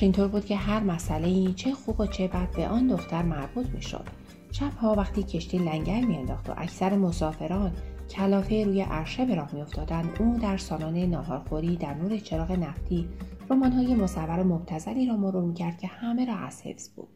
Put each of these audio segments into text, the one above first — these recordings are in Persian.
برایش اینطور بود که هر مسئله چه خوب و چه بد به آن دختر مربوط می شد. شبها وقتی کشتی لنگر میانداخت و اکثر مسافران کلافه روی عرشه به راه میافتادند او در سالن ناهارخوری در نور چراغ نفتی رمانهای مصور مبتزلی را مرور می‌کرد که همه را از حفظ بود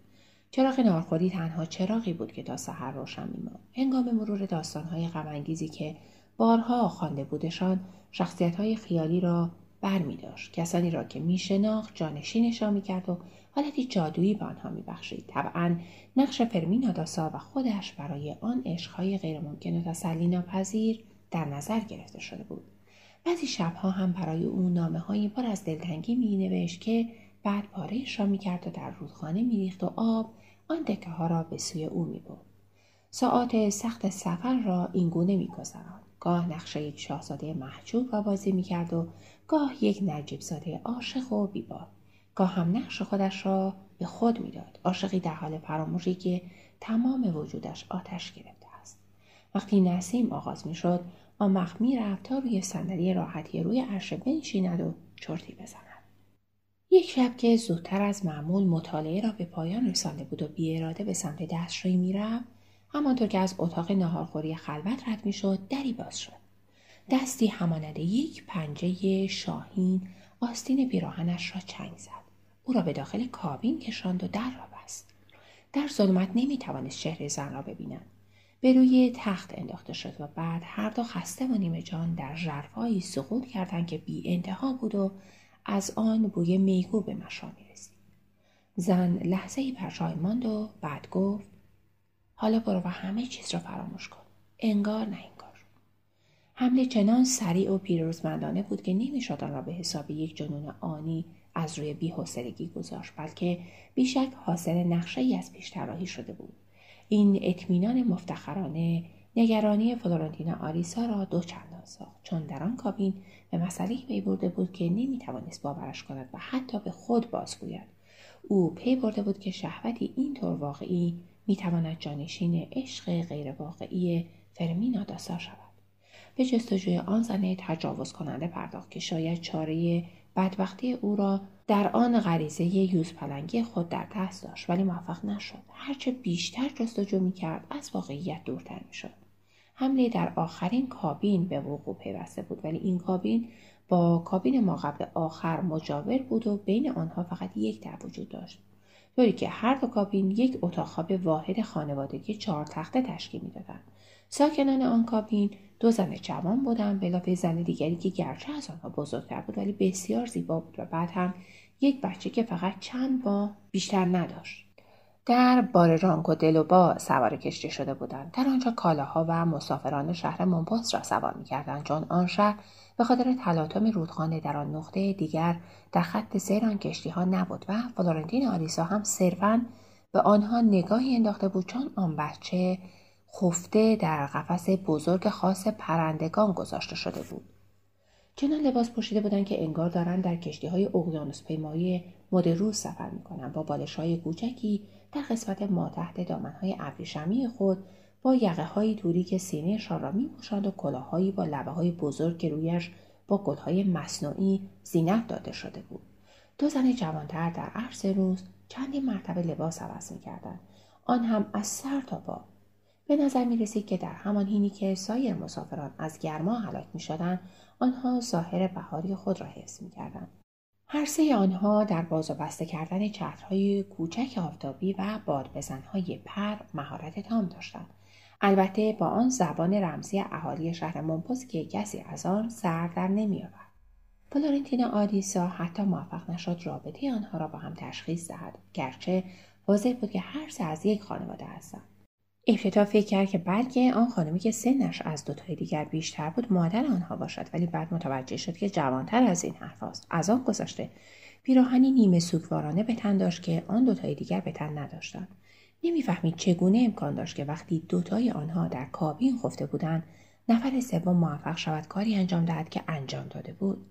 چراغ ناهارخوری تنها چراغی بود که تا سحر روشن میماند هنگام مرور داستانهای غمانگیزی که بارها خوانده بودشان شخصیتهای خیالی را بر می داشت. کسانی را که می شناخت جانشینشان می کرد و حالتی جادویی به آنها می بخشید. طبعا نقش فرمینا داسا و خودش برای آن عشقهای غیرممکن و تسلی ناپذیر در نظر گرفته شده بود. بعضی شبها هم برای او نامه هایی پر از دلتنگی می نوشت که بعد پارهش را می کرد و در رودخانه می ریخت و آب آن دکه ها را به سوی او می بود. ساعات سخت سفر را اینگونه می گذراند. گاه نقشه یک شاهزاده محجوب را بازی می کرد و گاه یک نجیب زاده عاشق و بیبار. گاه هم نقش خودش را به خود می‌داد. عاشقی در حال فراموشی که تمام وجودش آتش گرفته است. وقتی نسیم آغاز می‌شد آن وقت می‌رفت تا روی صندلی راحتی روی عرشه بنشیند و چرتی بزند. یک شب که زودتر از معمول مطالعه را به پایان رسانده بود و بیاراده به سمت دستشویی می‌رفت همانطور که از اتاق ناهارخوری خلوت رد می‌شد دری باز شد. دستی همانند یک پنجه شاهین آستین پیراهنش را چنگ زد. او را به داخل کابین کشاند و در را بست. در ظلمت نمی‌توانست چهره زن را ببیند. به روی تخت انداخته شد و بعد هر دو خسته و نیمه جان در ژرفهایی سقوط کردند که بی انتها بود و از آن بوی میگو به مشام رسید زن لحظه ای پرشای ماند و بعد گفت حالا برو و همه چیز را فراموش کن. انگار نه انگار. حمله چنان سریع و پیروزمندانه بود که نمی‌شد آن را به حساب یک جنون آنی از روی بیحوصلگی گذاشت بلکه بیشک حاصل نقشه ای از پیش شده بود. این اطمینان مفتخرانه نگرانی فلورنتینا آریسا را دو چندان ساخت چون در آن کابین به مسئله پی برده بود که نمی‌توانست باورش کند و حتی به خود بازگوید. او پی برده بود که شهوتی اینطور واقعی می‌تواند جانشین عشق غیرواقعی فرمینا داسا شود. به جستجوی آن زنه تجاوز کننده پرداخت که شاید چاره بدبختی او را در آن غریزه یوز پلنگی خود در دست داشت ولی موفق نشد. هرچه بیشتر جستجو می‌کرد از واقعیت دورتر می‌شد. حمله در آخرین کابین به وقوع پیوسته بود ولی این کابین با کابین ما قبل آخر مجاور بود و بین آنها فقط یک در وجود داشت. طوری که هر دو کابین یک اتاق خواب واحد خانوادگی چهار تخته تشکیل می‌دادند ساکنان آن کابین دو زن جوان بودند بلافه زن دیگری که گرچه از آنها بزرگتر بود ولی بسیار زیبا بود و بعد هم یک بچه که فقط چند با بیشتر نداشت. در بار رانگو دلوبا سوار کشتی شده بودند. در آنجا کالاها و مسافران شهر منپوس را سوار می‌کردند. چون آن شهر به خاطر تلاطم رودخانه در آن نقطه دیگر در خط سیر آن کشتی ها نبود و فلورنتین آلیسا هم صرفا به آنها نگاهی انداخته بود چون آن بچه خفته در قفس بزرگ خاص پرندگان گذاشته شده بود. چنان لباس پوشیده بودند که انگار دارند در کشتی های اقیانوس پیمایی مد روز سفر می‌کنند. با بالش های کوچکی در قسمت ما تحت دامن های ابریشمی خود با یقه های توری که سینهشان را میپوشاند و کلاههایی با لبه های بزرگ که رویش با گلهای مصنوعی زینت داده شده بود. دو زن جوانتر در عرض روز چندین مرتبه لباس عوض می‌کردند. آن هم از سر تا پا. به نظر می رسید که در همان حینی که سایر مسافران از گرما هلاک می شدن، آنها ظاهر بهاری خود را حفظ می کردن. هر سه آنها در باز و بسته کردن چترهای کوچک آفتابی و باد بزنهای پر مهارت تام داشتند. البته با آن زبان رمزی اهالی شهر منپوس که کسی از آن سر در نمیآورد. فلورنتینا آدیسا حتی موفق نشد رابطه آنها را با هم تشخیص دهد گرچه واضح بود که هر سه از یک خانواده هستند ابتدا فکر کرد که بلکه آن خانمی که سنش از دوتای دیگر بیشتر بود مادر آنها باشد. ولی بعد متوجه شد که جوانتر از این حرف است. از آن گذشته پیراهنی نیمه سوگوارانه به تن داشت که آن دوتای دیگر به تن نداشتند. نمی‌فهمید چگونه امکان داشت که وقتی دوتای آنها در کابین خفته بودند نفر سوم موفق شود کاری انجام دهد که انجام داده بود.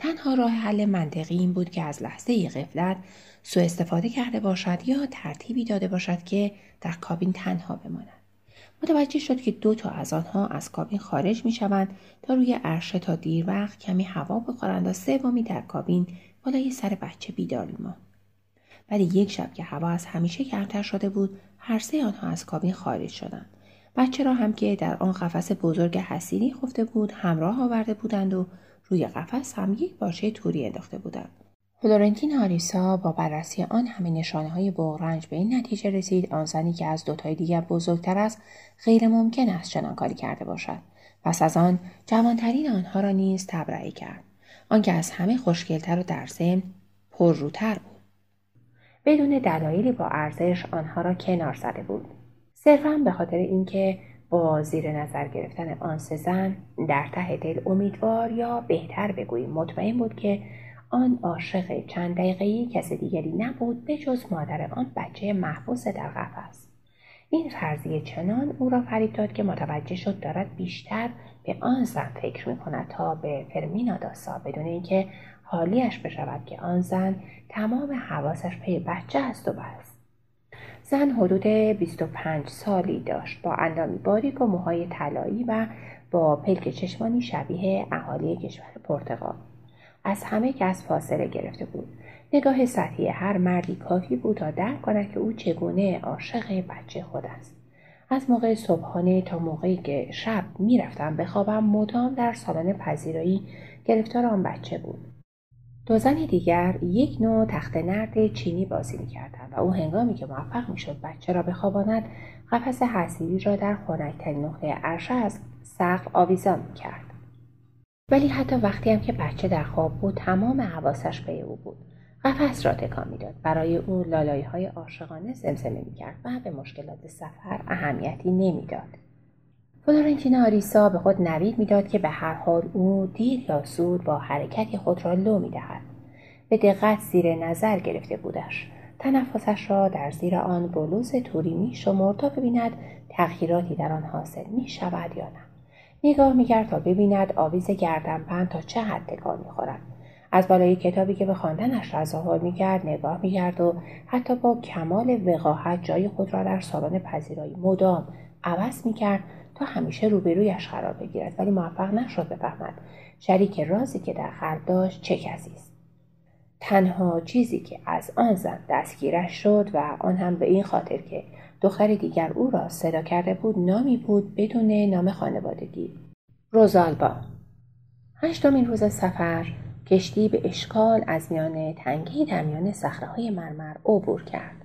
تنها راه حل منطقی این بود که از لحظه غفلت سوء استفاده کرده باشد یا ترتیبی داده باشد که در کابین تنها بماند. متوجه شد که دو تا از آنها از کابین خارج می شوند تا روی عرشه تا دیر وقت کمی هوا بخورند و سومی در کابین بالای سر بچه بیدار ماند ولی یک شب که هوا از همیشه کمتر شده بود هر سه آنها از کابین خارج شدند. بچه را هم که در آن قفس بزرگ حسیری خفته بود همراه آورده بودند و روی قفس هم یک باشه توری انداخته بودند. فلورنتین آریسا با بررسی آن همه نشانه های بغرنج به این نتیجه رسید آن زنی که از دوتای دیگر بزرگتر است غیر ممکن است چنان کاری کرده باشد. پس از آن جوانترین آنها را نیز تبرئه کرد. آنکه از همه خوشگلتر و در ضمن پرروتر بود. بدون دلایلی با ارزش آنها را کنار زده بود. صرفا به خاطر اینکه با زیر نظر گرفتن آن سه زن در ته دل امیدوار یا بهتر بگوییم. مطمئن بود که آن عاشق چند دقیقهای کس دیگری نبود به جز مادر آن بچه محبوس در قفس این فرضیه چنان او را فریب داد که متوجه شد دارد بیشتر به آن زن فکر می کند تا به فرمینا داسا بدون اینکه حالیش بشود که آن زن تمام حواسش پی بچه است و بس. زن حدود 25 سالی داشت. با اندامی باریک و موهای طلایی و با پلک چشمانی شبیه اهالی کشور پرتغال. از همه کس فاصله گرفته بود. نگاه سطحی هر مردی کافی بود تا درک کند که او چگونه عاشق بچه خود است. از موقع صبحانه تا موقعی که شب می‌رفتم بخوابم مدام در سالن پذیرایی گرفتار آن بچه بود. دو زن دیگر یک نوع تخت نرد چینی بازی می‌کردند و او هنگامی که موفق می‌شد بچه را بخواباند قفس حسیری را در خنکترین نقطه عرشه از سقف آویزان می‌کرد. ولی حتی وقتی هم که بچه در خواب بود تمام حواسش به او بود. قفس را تکان می‌داد. برای او لالایی های عاشقانه زمزمه می‌کرد و به مشکلات سفر اهمیتی نمی‌داد. فلورنتینا آریسا به خود نوید می‌داد که به هر حال او دیر یا زود با حرکتی خود را لو می‌دهد. به دقت زیر نظر گرفته بودش. تنفسش را در زیر آن بلوز توری می شمرد تا ببیند تغییراتی در آن حاصل می شود یا نه. نگاه می‌کرد تا ببیند آویز گردنبند تا چه حد تکان می‌خورد. از بالای کتابی که به خواندنش تظاهر می‌کرد نگاه می‌کرد و حتی با کمال وقاحت جای خود را در سالن پذیرایی مدام عوض می‌کرد همیشه روبرویش قرار بگیرد ولی موفق نشد بفهمد شریک رازی که در قلب داشت چه کسی است. تنها چیزی که از آن زن دستگیرش شد و آن هم به این خاطر که دختر دیگر او را صدا کرده بود نامی بود بدون نام خانوادگی. روزالبا. هشتمین روز سفر کشتی به اشکال از میان تنگی در میان های مرمر عبور کرد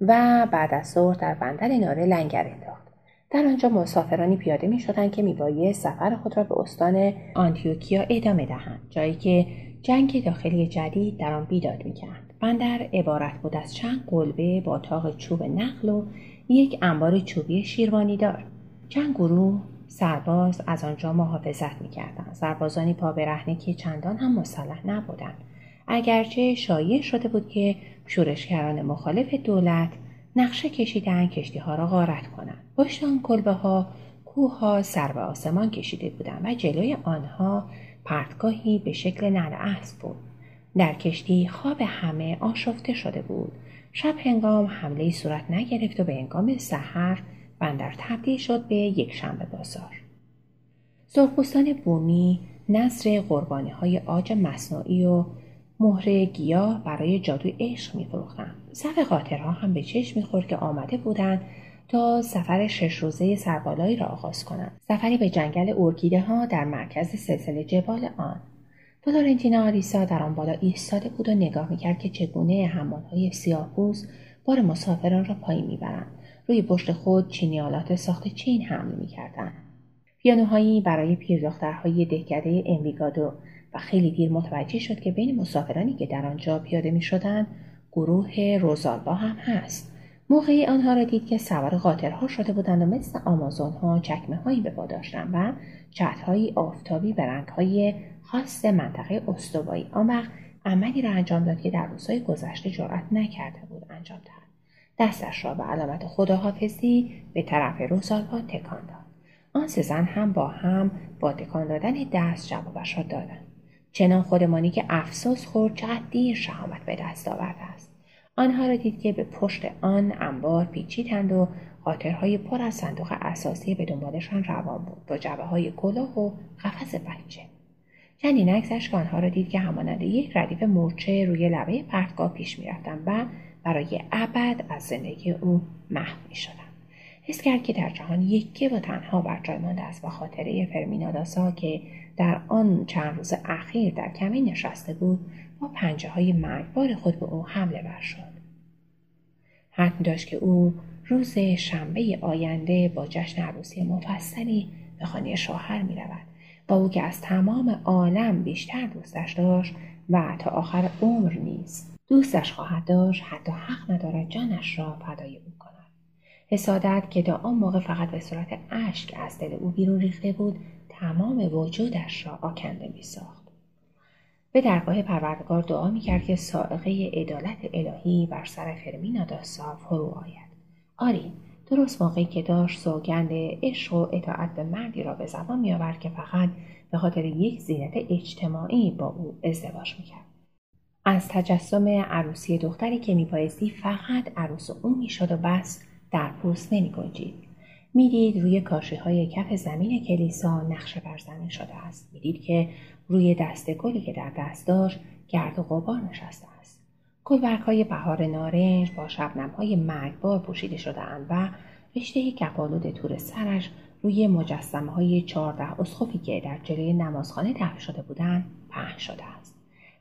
و بعد از ظهر در بندر ناره لنگر انداخت. در آنجا مسافرانی پیاده می شدند که میبایه سفر خود را به استان آنتیوکیا ادامه دهند جایی که جنگ داخلی جدید در آن بیداد می‌کرد. بندر عبارت بود از چند قلبه با تاق چوب نقل و یک انبار چوبی شیروانی دار. چند گروه سرباز از آنجا محافظت می‌کردند. سربازانی پا برهنه که چندان هم مسلح نبودند. اگرچه شایع شده بود که شورشگران مخالف دولت نقشه کشیدن کشتی ها را غارت کنند. پشت آن کلبه ها کوه ها سر به آسمان کشیده بودند و جلوی آنها پرتگاهی به شکل نعل اسب بود. در کشتی خواب همه آشفته شده بود. شب هنگام حمله صورت نگرفت و به هنگام سحر بندر تبدیل شد به یک شنبه بازار. سرخپوستان بومی نصر قربانی های آج مصنوعی و مهره گیاه برای جادوی عشق میفروختند. صف قاطرها هم به چشم می‌خورد که آمده بودند تا سفر شش روزه سربالایی را آغاز کنند. سفری به جنگل ارکیده ها در مرکز سلسله جبال آن. فلورنتینا آریسا در آن بالا ایستاده بود و نگاه می‌کرد که چگونه حمالهای سیاهپوست بار مسافران را پایین می‌برند. روی پشت خود چینیالات ساخت چین حمل می‌کردند. پیانوهایی برای پیردخترهای دهکده انویگادو و خیلی دیر متوجه شد که بین مسافرانی که در آنجا پیاده می‌شدند گروه روزالبا هم هست. موقعی آنها را دید که سوار قاطرها شده بودند و مثل آمازون ها چکمه هایی به پا داشتند و چترهایی آفتابی به رنگ های خاص منطقه استوایی آن وقت عملی را انجام داد که در روزهای گذشته جرأت نکرده بود انجام دهد. دستش را به علامت خداحافظی به طرف روزالوا تکان داد. آن سه هم با هم با تکان دادن دست جوابش را دادند. چنان خودمانی که افسوس خورد چقدر دیر شهامت به دست آورده است. آنها را دید که به پشت آن انبار پیچیدند و خاطرهای پر از صندوق اساسی به دنبالشان روان بود. با جبه های کلاه و قفس بچه. چندی نگذشت که آنها را دید که همانند یک ردیف مورچه روی لبه پرتگاه پیش می‌رفتند و برای ابد از زندگی او محو می‌شدند. حس کرد که در جهان یکی و تنها بر جای مانده است و خاطره فرمیناداسا که در آن چند روز اخیر در کمی نشسته بود با پنجه های مرگبار خود به او حمله بر شد حتم داشت که او روز شنبه آینده با جشن عروسی مفصلی به خانه شوهر می رود. با او که از تمام عالم بیشتر دوستش داشت و تا آخر عمر نیست دوستش خواهد داشت حتی حق ندارد جانش را فدای او حسادت که تا آن موقع فقط به صورت اشک از دل او بیرون ریخته بود تمام وجودش را آکنده می ساخت. به درگاه پروردگار دعا می کرد که سائقه عدالت الهی بر سر فرمینا داسا فرو آید. آری درست موقعی که داشت سوگند عشق و اطاعت به مردی را به زبان می آورد که فقط به خاطر یک زینت اجتماعی با او ازدواج می کرد. از تجسم عروسی دختری که میبایستی فقط عروس او می‌شد و بس در پوست نمی گنجید. می‌دید روی کاشی های کف زمین کلیسا نقشه بر زمین شده است. می‌دید که روی دست گلی که در دست داشت گرد و غبار نشسته است. گلبرگ های بهار نارنج با شبنم های مرگبار پوشیده شده اند و رشته کپالود تور سرش روی مجسمه های چهارده اسخفی که در جلوی نمازخانه دفن شده بودند پهن شده است.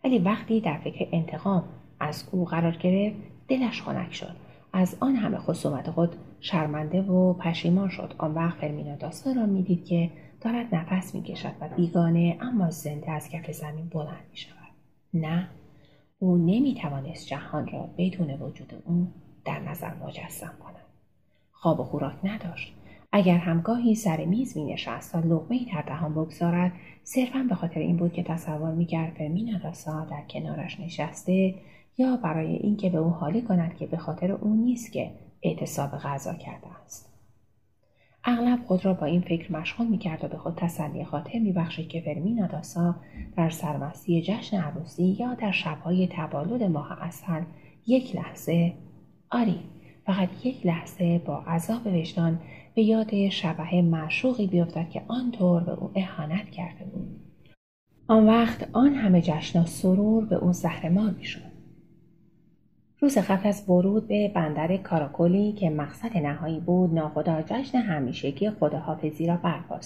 ولی وقتی در فکر انتقام از او قرار گرفت دلش خنک شد از آن همه خصومت خود شرمنده و پشیمان شد آن وقت فرمینا داستا را می‌دید که دارد نفس می‌کشد و بیگانه اما زنده از کف زمین بلند می شود. نه او نمی توانست جهان را بدون وجود او در نظر مجسم کند. خواب و خوراک نداشت. اگر همگاهی سر میز می نشست تا لغمه در دهان بگذارد صرفا به خاطر این بود که تصور می‌کرد فرمینا داسا در کنارش نشسته یا برای اینکه به او حالی کند که به خاطر او نیست که اعتصاب غذا کرده است. اغلب خود را با این فکر مشغول می‌کرد و به خود تسلی خاطر میبخشید که فرمینا داسا در سرمستی جشن عروسی یا در شبهای تبالد ماه اصل یک لحظه آری فقط یک لحظه با عذاب وجدان به یاد شبه معشوقی بیفتد که آنطور به او اهانت کرده بود. آن وقت آن همه جشن و سرور به او زهرمار می‌شد. روز قبل از ورود به بندر کاراکولی که مقصد نهایی بود ناخدا جشن همیشگی خداحافظی را برپا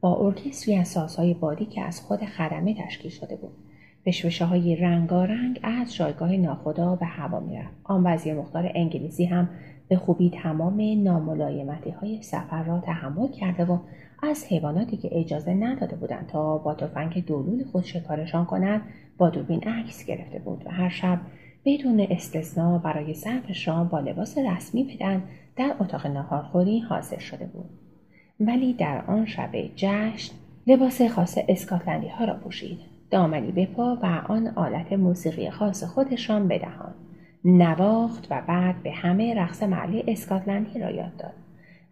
با ارکستری از سازهای بادی که از خود خدمه تشکیل شده بود. بشوشه های رنگارنگ از جایگاه ناخدا به هوا می‌رفت. آن وزیر مختار انگلیسی هم به خوبی تمام ناملایمتی های سفر را تحمل کرده و از حیواناتی که اجازه نداده بودند تا با تفنگ دولول خود شکارشان کنند با دوربین عکس گرفته بود و هر شب بدون استثنا برای صرف شام با لباس رسمی بدن در اتاق ناهارخوری حاضر شده بود. ولی در آن شب جشن لباس خاص اسکاتلندی ها را پوشید. دامنی به پا و آن آلت موسیقی خاص خودشان بدهان. نواخت و بعد به همه رقص محلی اسکاتلندی را یاد داد.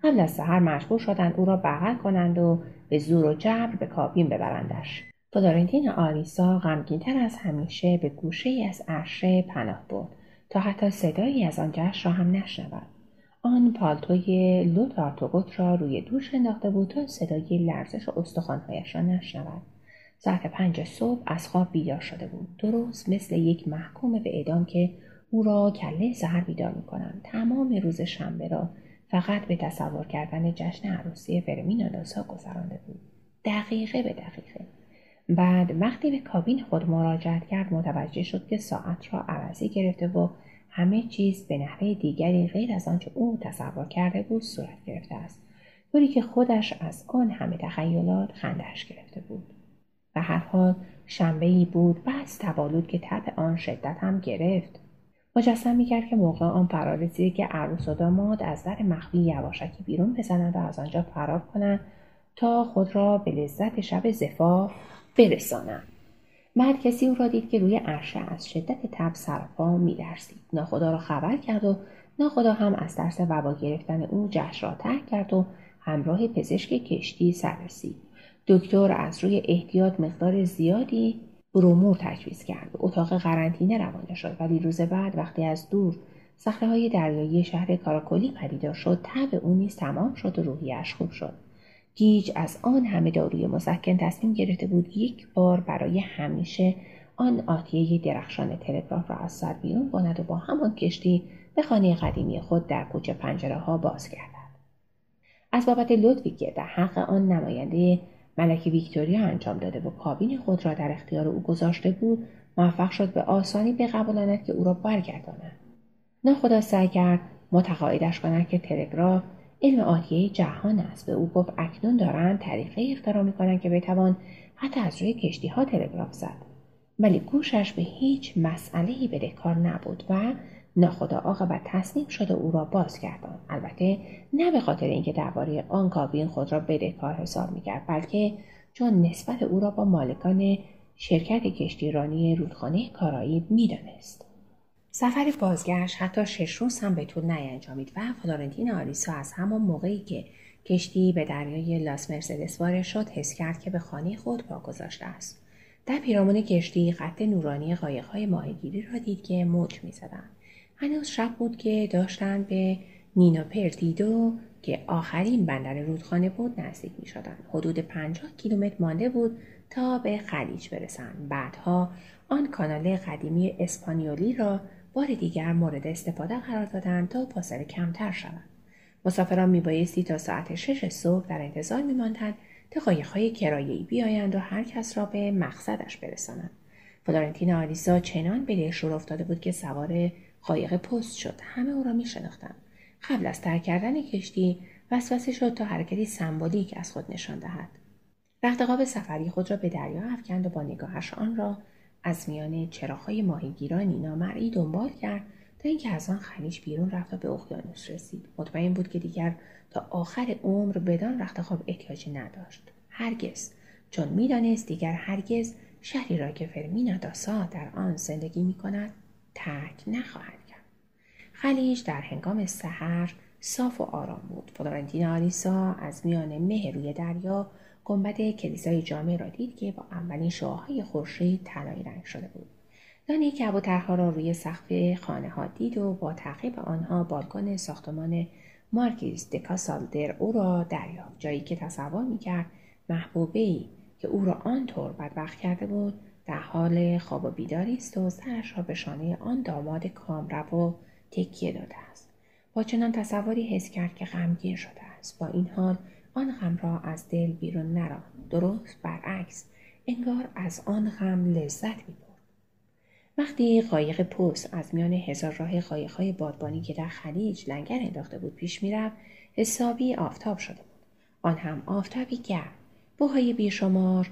قبل از سحر مجبور شدند او را بغل کنند و به زور و جبر به کابین ببرندش. فلورنتین آلیسا غمگینتر از همیشه به گوشه ای از عرشه پناه برد تا حتی صدایی از آن جشن را هم نشنود. آن پالتوی لوت آرتوگوت را روی دوش انداخته بود تا صدای لرزش استخوانهایش را نشنود. ساعت پنج صبح از خواب بیدار شده بود. درست مثل یک محکوم به اعدام که او را کله سهر بیدار می‌کنند. تمام روز شنبه را فقط به تصور کردن جشن عروسی فرمین داسا گذرانده بود. دقیقه به دقیقه. بعد وقتی به کابین خود مراجعت کرد متوجه شد که ساعت را عوضی گرفته و همه چیز به نحوه دیگری غیر از آنچه او تصور کرده بود صورت گرفته است. طوری که خودش از آن همه تخیلات خندهاش گرفته بود. و هر حال شنبه ای بود بس تبالود که تب آن شدت هم گرفت. مجسم می‌کرد که موقع آن فرا رسیده که عروس و داماد از در مخفی یواشکی بیرون بزنند و از آنجا فرار کنند تا خود را به لذت شب زفاف برسانند مرد کسی او را دید که روی عرشه از شدت تب سرپا میلرزید. ناخدا را خبر کرد و ناخدا هم از ترس وبا گرفتن او جشن را ترک کرد و همراه پزشک کشتی سر رسید. دکتر از روی احتیاط مقدار زیادی برومور تجویز کرد. اتاق قرنطینه روانه شد ولی روز بعد وقتی از دور صخره های دریایی شهر کاراکولی پدیدار شد تب او نیز تمام شد و روحیش خوب شد. گیج از آن همه داروی مسکن تصمیم گرفته بود یک بار برای همیشه آن آتیه درخشان تلگراف را از سر بیرون کند و با همان کشتی به خانه قدیمی خود در کوچه پنجره ها باز گردد. از بابت لطفی که در حق آن نماینده ملکه ویکتوریا انجام داده و کابین خود را در اختیار او گذاشته بود موفق شد به آسانی بقبولاند که او را برگرداند. ناخدا سعی کرد متقاعدش کند که تلگراف علم آتیه جهان است. به او گفت اکنون دارند طریقه اختراع می‌کنند که بتوان حتی از روی کشتی ها تلگراف زد. ولی گوشش به هیچ مسئله بدهکار نبود و ناخدا عاقبت تصمیم شده او را باز البته نه به خاطر اینکه درباره آن کابین خود را بدهکار حساب می‌کرد بلکه چون نسبت او را با مالکان شرکت کشتیرانی رودخانه کارایی می‌دانست. سفر بازگشت حتی شش روز هم به طول نینجامید و فلورنتین آریسا از همان موقعی که کشتی به دریای لاس مرسدس وارد شد حس کرد که به خانه خود پا گذاشته است در پیرامون کشتی خط نورانی قایقهای ماهیگیری را دید که موج می‌زدند هنوز شب بود که داشتند به نینا پرتیدو که آخرین بندر رودخانه بود نزدیک می شدن. حدود 50 کیلومتر مانده بود تا به خلیج برسند. بعدها آن کانال قدیمی اسپانیولی را بار دیگر مورد استفاده قرار دادند تا فاصله کمتر شود. مسافران میبایستی تا ساعت شش صبح در انتظار میماندند تا قایقهای کرایهای بیایند و هر کس را به مقصدش برسانند. فلورنتین آلیسا چنان به شور افتاده بود که سوار قایق پست شد همه او را می شناختند. قبل از ترک کردن کشتی وسوسه شد تا حرکتی سمبولیک از خود نشان دهد رختقاب سفری خود را به دریا افکند و با نگاهش آن را از میان چراغهای ماهیگیرانی نامرئی دنبال کرد تا اینکه از آن خلیج بیرون رفت و به اقیانوس رسید. مطمئن بود که دیگر تا آخر عمر بدان رختخواب احتیاجی نداشت. هرگز. چون می‌دانست دیگر هرگز شهری را که فرمینا داسا در آن زندگی می کند ترک نخواهد کرد. خلیج در هنگام سحر صاف و آرام بود. فلورنتین آلیسا از میان مه روی دریا گنبد کلیسای جامع را دید که با اولین شعاهای خورشید طلایی رنگ شده بود. دانی که ابوطرها را روی سقف خانه ها دید و با تعقیب آنها بالکن ساختمان مارکیز دکاسالدر او را دریافت جایی که تصور می‌کرد محبوبه ای که او را آنطور بدبخت کرده بود در حال خواب و بیداری است و سرش را به شانه آن داماد کامرب و تکیه داده است. با چنان تصوری حس کرد که غمگین شده است. با این حال آن غم را از دل بیرون نراند درست برعکس انگار از آن غم لذت می‌برد. وقتی قایق پست از میان هزار راه قایقهای بادبانی که در خلیج لنگر انداخته بود پیش می‌رفت حسابی آفتاب شده بود. آن هم آفتابی گرم. بوهای بیشمار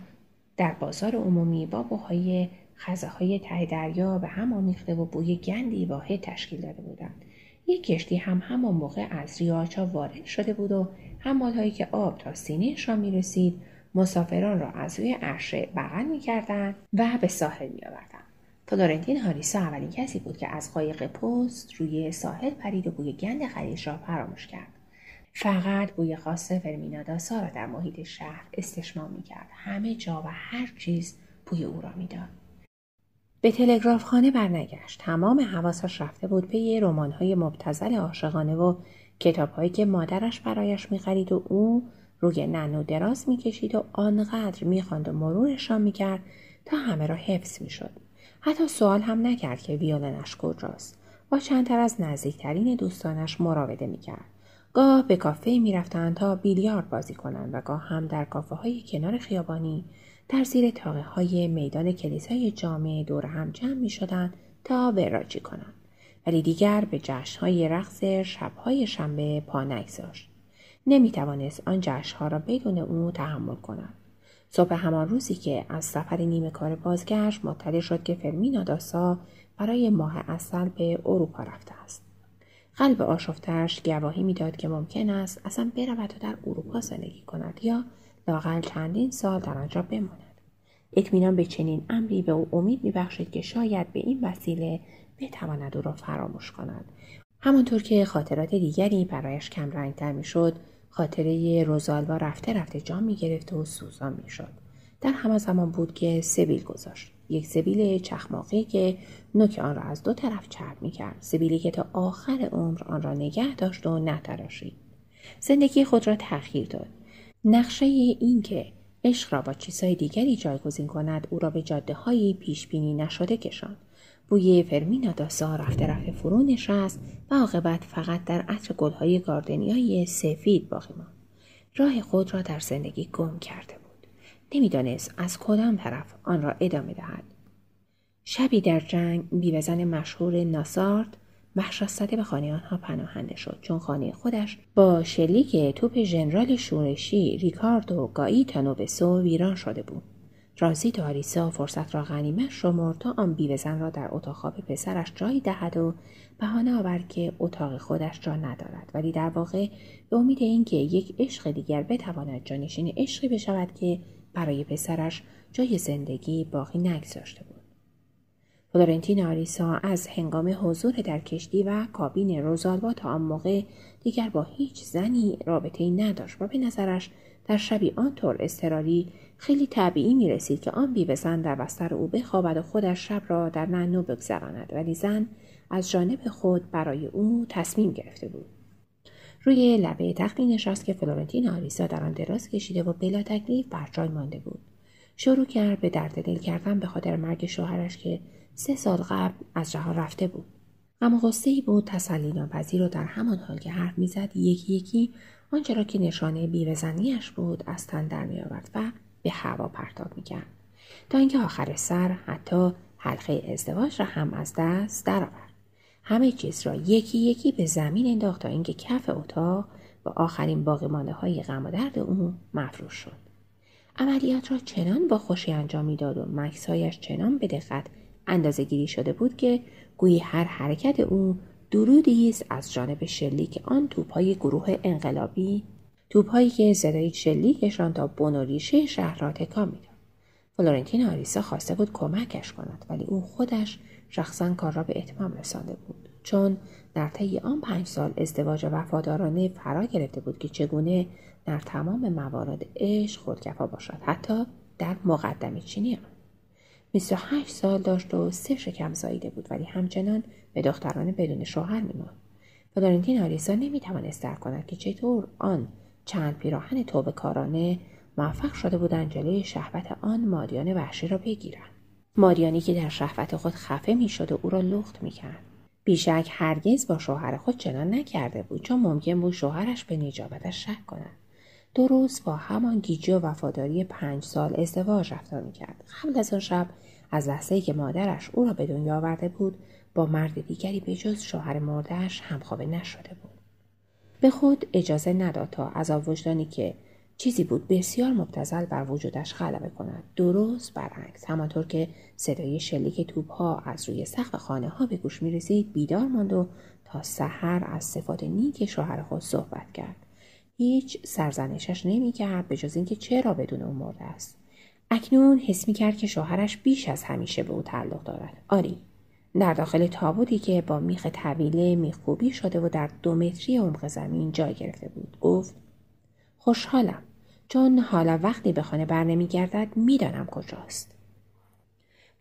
در بازار عمومی با بوهای خزه های ته دریا به هم آمیخته و بوی گندی واحد تشکیل داده بودند. یک کشتی هم همان موقع از ریاچا وارد شده بود و هایی که آب تا سینهشان می رسید مسافران را از روی عرشه بغل می کردن و به ساحل می آوردن. فلورنتین هاریسا اولین کسی بود که از قایق پست روی ساحل پرید و بوی گند خلیج را فراموش کرد. فقط بوی خاص فرمیناداسا را در محیط شهر استشمام می کرد. همه جا و هر چیز بوی او را می‌داد. به تلگراف خانه برنگشت. تمام حواسش رفته بود پی های مبتزل عاشقانه و کتابهایی که مادرش برایش می‌خرید و او روی ننو دراز می‌کشید و آنقدر می‌خواند و مرورشان می‌کرد تا همه را حفظ می‌شد. حتی سوال هم نکرد که ویولنش کجاست. با چندتر از نزدیکترین دوستانش مراوده می‌کرد. گاه به کافه می‌رفتند تا بیلیارد بازی کنند و گاه هم در کافه های کنار خیابانی در زیر تاقه های میدان کلیسای جامع دور هم جمع می شدن تا وراجی کنند. ولی دیگر به های رقص شبهای شنبه پا نگذاشت. نمی توانست آن ها را بدون او تحمل کند. صبح همان روزی که از سفر نیمه کار بازگشت مطلع شد که فرمینا داسا برای ماه اصل به اروپا رفته است. قلب آشفتش گواهی می‌داد که ممکن است اصلا برود و در اروپا زندگی کند یا لاقل چندین سال در آنجا بماند. اطمینان به چنین امری به او امید میبخشید که شاید به این وسیله بتواند او را فراموش کند همانطور که خاطرات دیگری برایش کم رنگتر می‌شد خاطره روزالوا رفته رفته جان می گرفت و سوزان می شد. در همان زمان بود که سبیل گذاشت. یک سبیل چخماقی که نوک آن را از دو طرف چرب می کرد. سبیلی که تا آخر عمر آن را نگه داشت و نتراشید. زندگی خود را تأخیر داد. نقشه این که عشق را با چیزهای دیگری جایگزین کند او را به جاده های پیش بینی نشده کشاند. بوی فرمینا داسا رفته رفته فرو نشست و عاقبت فقط در عطر گلهای گاردنیای سفید باقی ماند. راه خود را در زندگی گم کرده بود. نمی‌دانست از کدام طرف آن را ادامه دهد. شبی در جنگ بیوزن مشهور ناسارد وحشت به خانه آنها پناهنده شد چون خانه خودش با شلیک توپ ژنرال شورشی ریکاردو گاییتانو ویران شده بود. رازی داریسا فرصت را غنیمت شمرد تا آن بیوهزن را در اتاق خواب پسرش جایی دهد و بهانه آورد که اتاق خودش جا ندارد. ولی در واقع به امید اینکه یک عشق دیگر بتواند جانشین عشقی بشود که برای پسرش جای زندگی باقی نگذاشته بود. فلورنتینو آریسا از هنگام حضور در کشتی و کابین روزالبا تا آن موقع دیگر با هیچ زنی رابطه ای نداشت و به نظرش در شبی آنطور اضطراری خیلی طبیعی می رسید که آن بیوه زن در بستر او بخوابد و خودش شب را در ننو بگذراند. ولی زن از جانب خود برای او تصمیم گرفته بود. روی لبه تختی نشست که فلورنتینو آریسا در آن دراز کشیده و بلا تکلیف بر جای مانده بود. شروع کرد به درد دل کردن به خاطر مرگ شوهرش که سه سال قبل از جهان رفته بود. اما غصه ای بود تسلی ناپذیر و در همان حال که حرف می‌زد یکی یکی آنچه را که نشانه بیوهزنیاش بود از تن در میآورد و به هوا پرتاب می‌کرد. تا اینکه آخر سر حتی حلقه ازدواج را هم از دست درآورد. همه چیز را یکی یکی به زمین انداخت تا اینکه کف اتاق و آخرین باقیمانده های غم و درد او مفروش شد. عملیات را چنان با خوشی انجام می‌داد و مکسهایش چنان به دقت اندازه گیری شده بود که گویی هر حرکت او درودی است از جانب شلیک آن توپهای گروه انقلابی توپهایی که صدای شلیکشان تا بن و ریشه شهر را تکان می‌داد. فلورنتین آریسا خواسته بود کمکش کند ولی او خودش شخصا کار را به اتمام رسانده بود. چون در طی آن پنج سال ازدواج وفادارانه فرا گرفته بود که چگونه در تمام موارد عشق خودکفا باشد حتی در مقدمه چینی آن. 28 سال داشت و سه شکم زاییده بود ولی همچنان به دختران بدون شوهر میماند. فلورنتین آریسا نمی‌توانست درک کند که چطور آن چند پیراهن توبه کارانه موفق شده بودند جلوی شهوت آن مادیان وحشی را بگیرند. مادیانی که در شهوت خود خفه می‌شد و او را لخت می‌کرد. بیشک هرگز با شوهر خود چنان نکرده بود چون ممکن بود شوهرش به نجابتش شک کند. روز با همان گیجی و وفاداری پنج سال ازدواج رفتار می‌کرد. قبل از آن شب از لحظه که مادرش او را به دنیا آورده بود با مرد دیگری به جز شوهر مردهش همخوابه نشده بود. به خود اجازه نداد تا از وجدانی که چیزی بود بسیار مبتزل بر وجودش غلبه کند. درست برعکس همانطور که صدای شلیک توپ ها از روی سقف خانه ها به گوش می رسید بیدار ماند و تا سحر از صفات نیک شوهر خود صحبت کرد. هیچ سرزنشش نمی کرد به جز اینکه چرا بدون او مرده است. اکنون حس می کرد که شوهرش بیش از همیشه به او تعلق دارد. آری در داخل تابوتی که با میخ طویله میخکوبی شده و در دو متری عمق زمین جای گرفته بود گفت خوشحالم. چون حالا وقتی به خانه بر نمیگردد می‌دانم کجاست.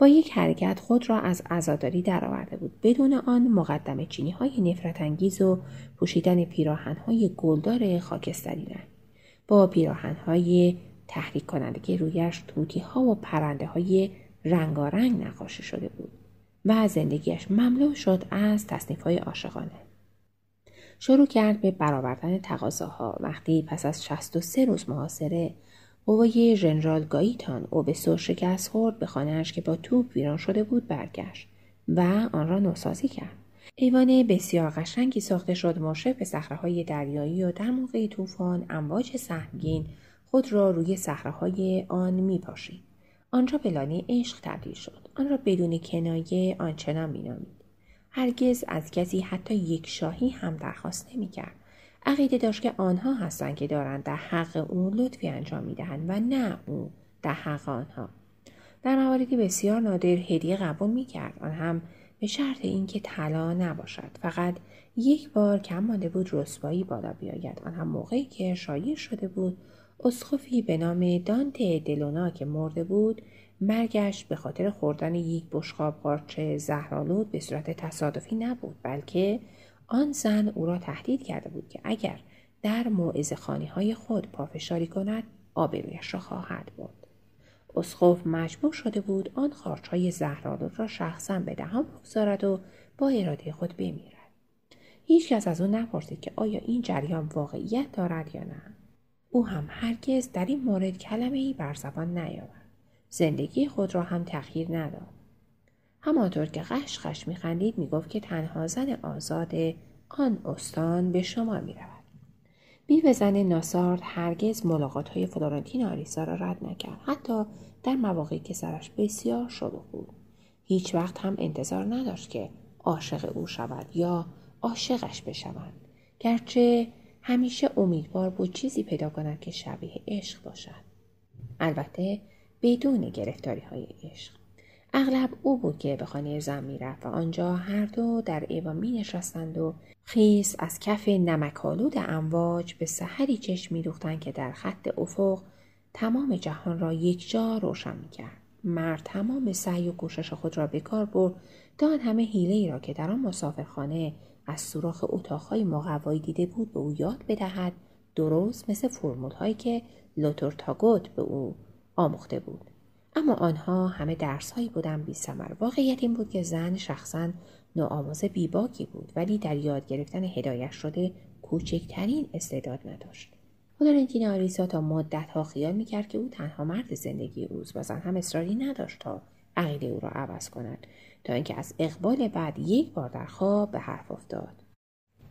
با یک حرکت خود را از عزاداری درآورده بود. بدون آن مقدم چینی های نفرت انگیز و پوشیدن پیراهن های گلدار خاکستری رنگ. با پیراهن های تحریک کننده که رویش توتی ها و پرنده های رنگارنگ نقاشی شده بود و زندگیش مملو شد از تصنیف های عاشقانه. شروع کرد به برآوردن تقاضاها. وقتی پس از 63 روز محاصره قوای به سر شکست خورد به خانهاش که با توپ ویران شده بود برگشت و آن را نوسازی کرد. ایوان بسیار قشنگی ساخته شد مشرف به های دریایی و در موقع طوفان امواج سهمگین خود را روی صخرههای آن میپاشید. آنجا به لانه عشق تبدیل شد. آن را بدون کنایه آنچنان مینامید. هرگز از کسی حتی یک شاهی هم درخواست نمی‌کرد. عقیده داشت که آنها هستند که دارند در حق او لطفی انجام می‌دهند و نه او در حق آنها. در مواردی بسیار نادر هدیه قبول می‌کرد. آن هم به شرط اینکه طلا نباشد. فقط یک بار کم مانده بود رسوایی بالا بیاید. آن هم موقعی که شایع شده بود اسخفی به نام دانت دلونا که مرده بود مرگش به خاطر خوردن یک بشقاب قارچ زهرالود به صورت تصادفی نبود بلکه آن زن او را تهدید کرده بود که اگر در موعظ خانی های خود پافشاری کند آبرویش را خواهد برد. اسخف مجبور شده بود آن خارچ های زهرالود را شخصا به دهان بگذارد و با اراده خود بمیرد. هیچ کس از او نپرسید که آیا این جریان واقعیت دارد یا نه. او هم هرگز در این مورد کلمه ای بر زبان نیاورد. زندگی خود را هم تغییر نداد. همانطور که قش قش میخندید می‌گفت که تنها زن آزاد آن استان به شما می‌رود. بیو زن ناسارد هرگز ملاقات های فلورنتین آریسا را رد نکرد حتی در مواقعی که سرش بسیار شلوغ بود. هیچ وقت هم انتظار نداشت که عاشق او شود یا عاشقش بشوند. گرچه همیشه امیدوار بود چیزی پیدا کند که شبیه عشق باشد. البته بدون گرفتاری های عشق. اغلب او بود که به خانه زن می‌رفت و آنجا هر دو در ایوان می نشستند و خیس از کف نمکالود امواج به سحری چشم میدوختند که در خط افق تمام جهان را یک جا روشن می کرد. مرد تمام سعی و کوشش خود را به کار برد تا آن همه حیله ای را که در آن مسافرخانه از سوراخ اتاقهای مقوایی دیده بود به او یاد بدهد درست مثل فرمول هایی که لوتور تاگوت به او آموخته بود اما آنها همه درس هایی بودن بی سمر. واقعیت این بود که زن شخصا نوآموز بیباکی بود ولی در یاد گرفتن هدایت شده کوچکترین استعداد نداشت. فلورنتین آریسا تا مدت ها خیال می‌کرد که او تنها مرد زندگی اوست و زن هم اصراری نداشت تا عقیده او را عوض کند تا اینکه از اقبال بعد یک بار در خواب به حرف افتاد.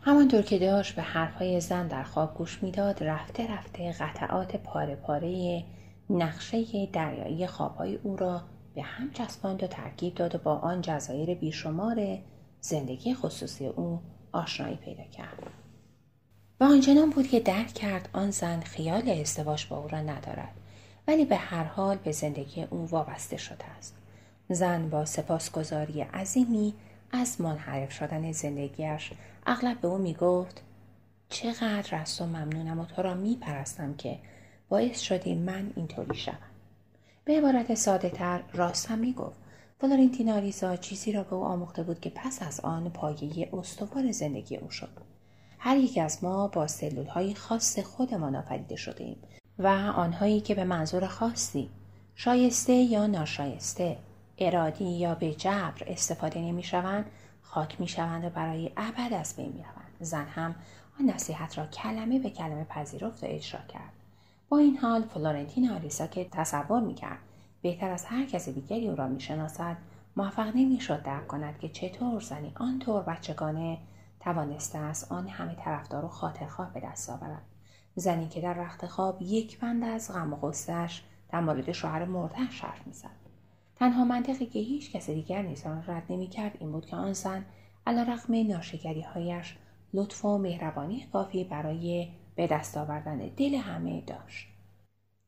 همانطور که داشت به حرفهای زن در خواب گوش می‌داد رفته رفته قطعات پاره پاره نقشه دریایی خوابهای او را به هم چسباند و ترکیب داد و با آن جزایر بیشمار زندگی خصوصی او آشنایی پیدا کرد. و آنچنان بود که درک کرد آن زن خیال ازدواج با او را ندارد ولی به هر حال به زندگی او وابسته شده است. زن با سپاسگزاری عظیمی از منحرف شدن زندگیش اغلب به او می‌گفت چقدر از تو ممنونم و تو را میپرستم که باعث شدی من اینطوری شوم به عبارت ساده تر راست هم می‌گفت فلورنتینا ریزا چیزی را به او آموخته بود که پس از آن پایه استوار زندگی او شد هر یک از ما با سلول های خاص خودمان آفریده شده ایم و آنهایی که به منظور خاصی شایسته یا ناشایسته ارادی یا به جبر استفاده نمی شوند خاک می شوند و برای ابد از بین می روند. زن هم آن نصیحت را کلمه به کلمه پذیرفت و اجرا کرد. با این حال فلورنتین آریسا که تصور می کرد بهتر از هر کس دیگری او را می شناسد موفق نمی شد درک کند که چطور زنی آنطور بچگانه توانسته است آن همه طرفدار و خاطرخواه به دست آورد. زنی که در رخت خواب یک بند از غم و غصهاش در مورد شوهر مردهاش حرف می‌زد. تنها منطقی که هیچ کس دیگر نیز آن رد نمی‌کرد این بود که آن زن علیرغم ناشکری هایش لطف و مهربانی کافی برای به دست آوردن. دل همه داشت.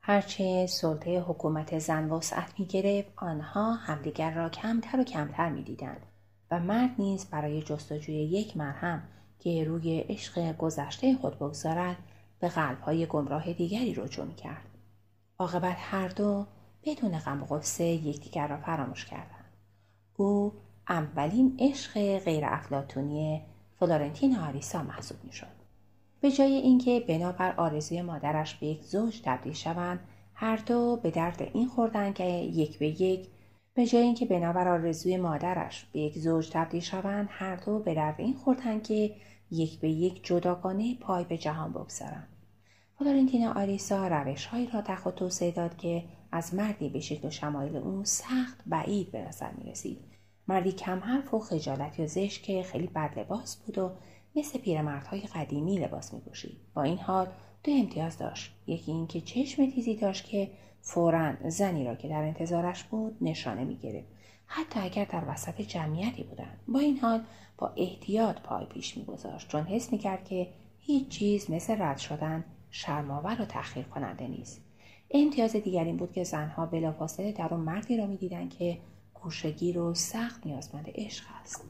هرچه سلطه حکومت زن وسعت می گرفت آنها همدیگر را کمتر و کمتر می دیدند و مرد نیز برای جستجوی یک مرهم که روی عشق گذشته خود بگذارد به قلبهای گمراه دیگری رجوع می کرد. عاقبت هر دو بدون غم و غصه یکدیگر را فراموش کردند. او اولین عشق غیر افلاتونی فلورنتین آریسا محسوب می‌شد. به جای اینکه بنابر آرزوی مادرش به یک زوج تبدیل شوند هر دو به درد این خوردن که یک به یک به جای اینکه بنابر آرزوی مادرش به یک زوج تبدیل شوند هر دو به درد این خوردن که یک به یک جداگانه پای به جهان بگذارند فلورنتینا آریسا روشهایی را تخ و توسعه داد که از مردی به شکل و شمایل او سخت بعید به نظر می رسید. مردی کم حرف و خجالتی و زشت که خیلی بد لباس بود و مثل پیرمردهای قدیمی لباس می با این حال دو امتیاز داشت. یکی اینکه چشم تیزی داشت که فورا زنی را که در انتظارش بود نشانه می‌گرفت حتی اگر در وسط جمعیتی بودند. با این حال با احتیاط پای پیش میگذاشت. چون حس می‌کرد که هیچ چیز مثل رد شدن شرمآور و تأخیر کننده نیست. امتیاز دیگر این بود که زنها بلافاصله در اون مردی را می‌دیدند که گوشگیر و سخت نیازمند عشق است.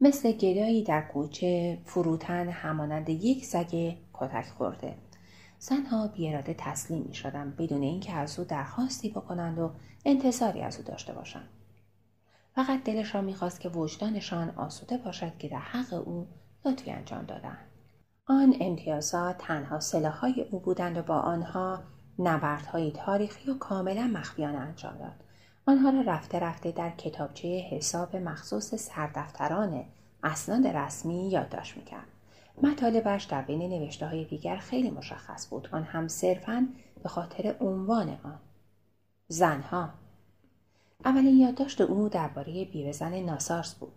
مثل گدایی در کوچه فروتن همانند یک سگ کتک خورده. زنها بیاراده تسلیم می شدن بدون اینکه از او درخواستی بکنند و انتظاری از او داشته باشند. فقط دلشان می‌خواست که وجدانشان آسوده باشد که در حق او لطفی انجام دادند آن امتیازات تنها سلاحهای او بودند و با آنها نبردهای تاریخی و کاملا مخفیانه انجام داد. آنها را رفته رفته در کتابچه حساب مخصوص سردفتران اسناد رسمی یادداشت می‌کرد. مطالبش در بین نوشته های دیگر خیلی مشخص بود. آن هم صرفا به خاطر عنوان آن. زنها. اولین یادداشت او درباره بیوهزن ناسارس بود.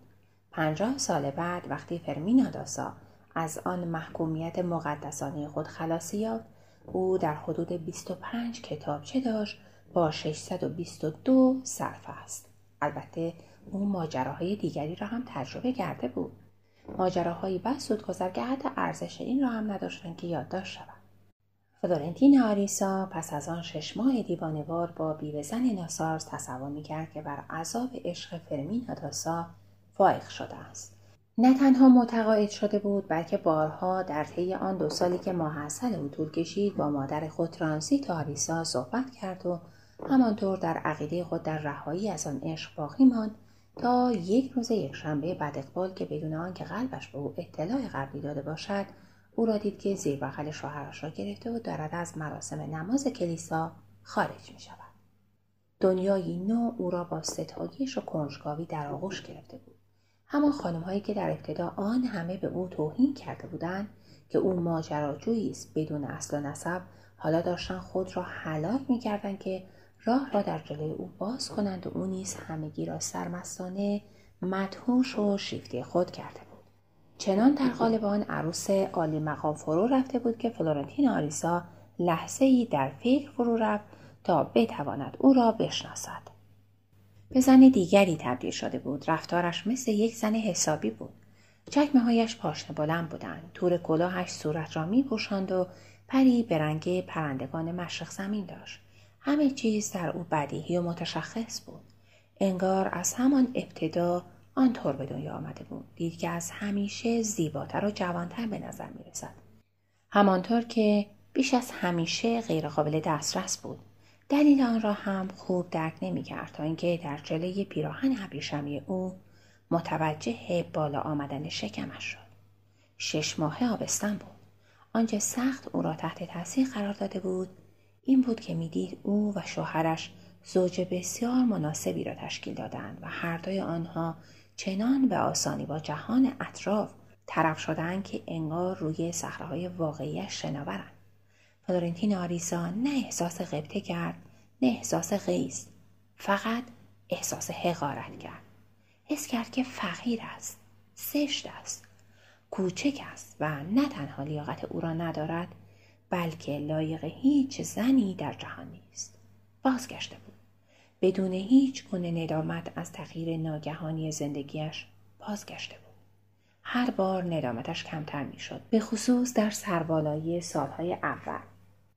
پنجاه سال بعد وقتی فرمینا داسا از آن محکومیت مقدسانه خود خلاصی یافت او در حدود 25 کتابچه داشت؟ با 622 صرف است. البته او ماجراهای دیگری را هم تجربه کرده بود. ماجراهایی بس زود گذر که حتی ارزش این را هم نداشتند که یادداشت شود. فلورنتین آریسا پس از آن شش ماه دیوانوار با بیوهزن ناسارز تصور می‌کرد که بر عذاب عشق فرمین داسا فائق شده است نه تنها متقاعد شده بود بلکه بارها در طی آن دو سالی که ماحصل او طول کشید با مادر خود ترانزیت آریسا صحبت کرد و همانطور در عقیده خود در رهایی از آن عشق باقی ماند تا یک روز یکشنبه بعد اقبال که بدون آنکه قلبش به او اطلاع قبلی داده باشد او را دید که زیر بغل شوهرش را گرفته و دارد از مراسم نماز کلیسا خارج می شود. دنیایی نو او را با ستایش و کنجکاوی در آغوش گرفته بود. همان خانم هایی که در ابتدا آن همه به او توهین کرده بودند که او ماجراجویی است بدون اصل و نسب حالا داشتن خود را حلاک می‌کردند که راه را در جلوی او باز کنند و او نیز همگی را سرمستانه مدهوش و شیفته خود کرده بود. چنان در قالب آن عروس عالی مقام فرو رفته بود که فلورنتین آریسا لحظه ای در فکر فرو رفت تا بتواند او را بشناسد. به زن دیگری تبدیل شده بود. رفتارش مثل یک زن حسابی بود. چکمه هایش پاشنه بلند بودند. تور کلاهش صورت را می و پری به رنگ پرندگان مشرق زمین داشت. همه چیز در او بدیهی و متشخص بود. انگار از همان ابتدا آنطور به دنیا آمده بود. دید که از همیشه زیباتر و جوانتر به نظر می رسد. همانطور که بیش از همیشه غیرقابل دسترس بود. دلیل آن را هم خوب درک نمی کرد تا اینکه در جلوی پیراهن ابریشمی او متوجه بالا آمدن شکمش شد. شش ماه آبستن بود. آنچه سخت او را تحت تاثیر قرار داده بود این بود که می‌دید او و شوهرش زوج بسیار مناسبی را تشکیل دادند و هر دوی آنها چنان به آسانی با جهان اطراف طرف شدند که انگار روی صخرههای واقعیش شناورند. فلورنتین آریسا نه احساس غبطه کرد نه احساس غیز فقط احساس حقارت کرد. حس کرد که فقیر است سشت است کوچک است و نه تنها لیاقت او را ندارد بلکه لایق هیچ زنی در جهان نیست. بازگشته بود. بدون هیچ گونه ندامت از تغییر ناگهانی زندگیش بازگشته بود. هر بار ندامتش کمتر می‌شد به خصوص در سربالایی سالهای اول.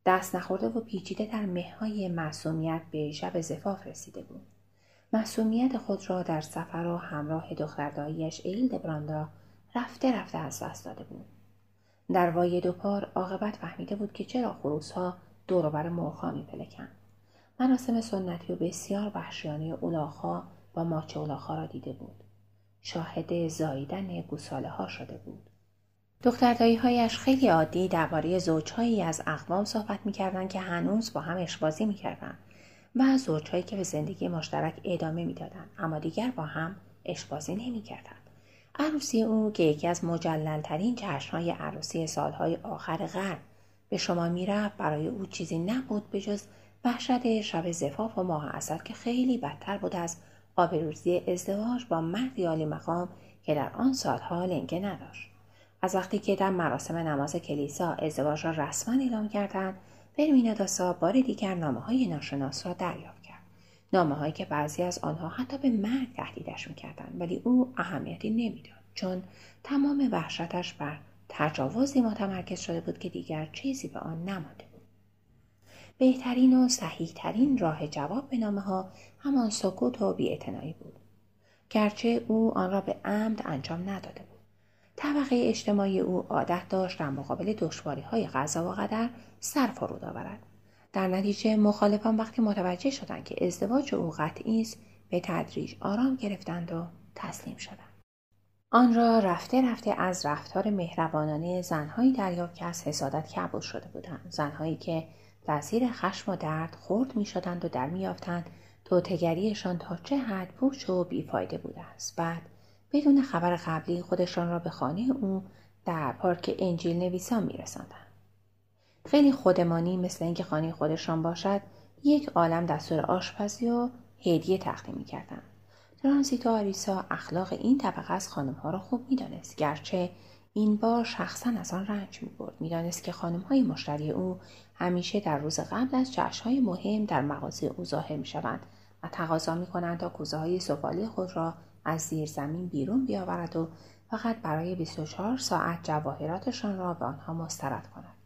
دست نخورده و پیچیده در مههای معصومیت به شب زفاف رسیده بود. معصومیت خود را در سفر و همراه دخترداییش ایلد براندا رفته رفته از دست داده بود. در وای دو پار عاقبت فهمیده بود که چرا خروسها دوروبر مرغها میپلکند. مراسم سنتی و بسیار وحشیانه اولاخها و ماچه اولاخها را دیده بود. شاهد زاییدن گوساله ها شده بود. دختردایی هایش خیلی عادی درباره زوجهایی از اقوام صحبت می‌کردند که هنوز با هم اشبازی می‌کردند و زوجهایی که به زندگی مشترک ادامه می‌دادند اما دیگر با هم اشبازی نمی‌کردند. عروسی او که یکی از مجللترین جشنهای عروسی سالهای آخر غرب به شما می‌رفت برای او چیزی نبود به جز وحشت شب زفاف و ماه اصل که خیلی بدتر بود از آبروزی ازدواج با مردی عالی مقام که در آن سالها لنگه نداشت. از وقتی که در مراسم نماز کلیسا ازدواج را رسما اعلام کردند برمینا داسا بار دیگر نامه های ناشناس را دریافت. نامه هایی که بعضی از آنها حتی به مرگ تهدیدش می‌کردند ولی او اهمیتی نمی‌داد چون تمام وحشتش بر تجاوزی متمرکز شده بود که دیگر چیزی به آن نمانده بود. بهترین و صحیحترین راه جواب به نامه ها همان سکوت و بیاعتنایی بود گرچه او آن را به عمد انجام نداده بود. طبقه اجتماعی او عادت داشت در مقابل دشواری های غذا و قدر سر فرود آورد. در نتیجه مخالفان وقتی متوجه شدند که ازدواج او قطعی است به تدریج آرام گرفتند و تسلیم شدند. آن را رفته رفته از رفتار مهربانانه زنهایی دریافت که از حسادت کبود شده بودند. زنهایی که در زیر خشم و درد خورد می شدند و در میافتند توتگریشان تا چه حد پوچ و بیفایده بوده است. بعد بدون خبر قبلی خودشان را به خانه او در پارک انجیل نویسان میرساندند. خیلی خودمانی مثل اینکه خانه خودشان باشد یک عالم دستور آشپزی و هدیه تقدیم می‌کردند ترانزیتو آریسا اخلاق این طبقه از خانمها را خوب می‌دانست گرچه این بار شخصا از آن رنج می‌برد می‌دانست که خانمهای مشتری او همیشه در روز قبل از جشنهای مهم در مغازه او ظاهر می‌شوند و تقاضا می‌کنند تا کوزه های زباله خود را از زیر زمین بیرون بیاورد و فقط برای 24 ساعت جواهراتشان را به آنها مسترد کند.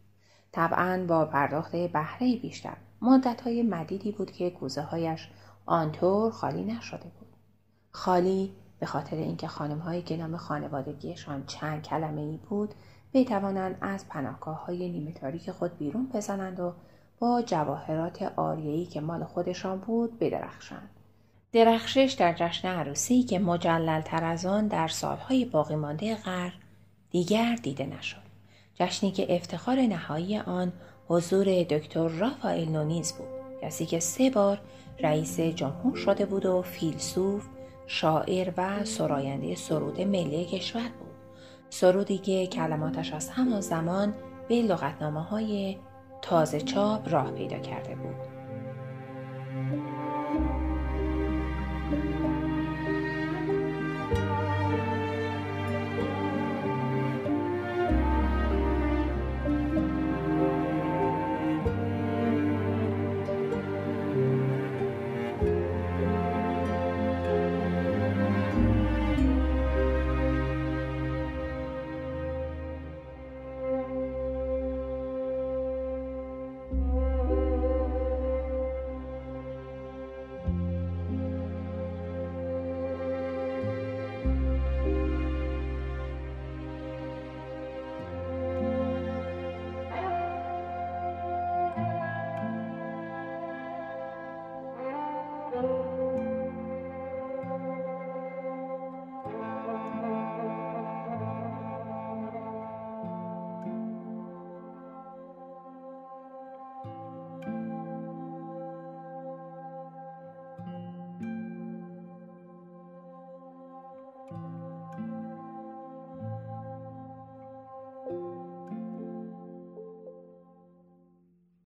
طبعا با پرداخت بهره بیشتر مدت های مدیدی بود که کوزه هایش آنطور خالی نشده بود. خالی به خاطر اینکه خانم هایی که نام خانوادگیشان چند کلمه ای بود بتوانند از پناهگاه های نیمه تاریک خود بیرون بزنند و با جواهرات آریهی که مال خودشان بود بدرخشند. درخشش در جشن عروسی که مجلل تر از آن در سالهای باقی مانده غر دیگر دیده نشد. جشنی که افتخار نهایی آن حضور دکتر رافائل نونیز بود. کسی که سه بار رئیس جمهور شده بود و فیلسوف، شاعر و سراینده سرود ملی کشور بود. سرودی که کلماتش از همان زمان به لغتنامه های تازه چاپ راه پیدا کرده بود.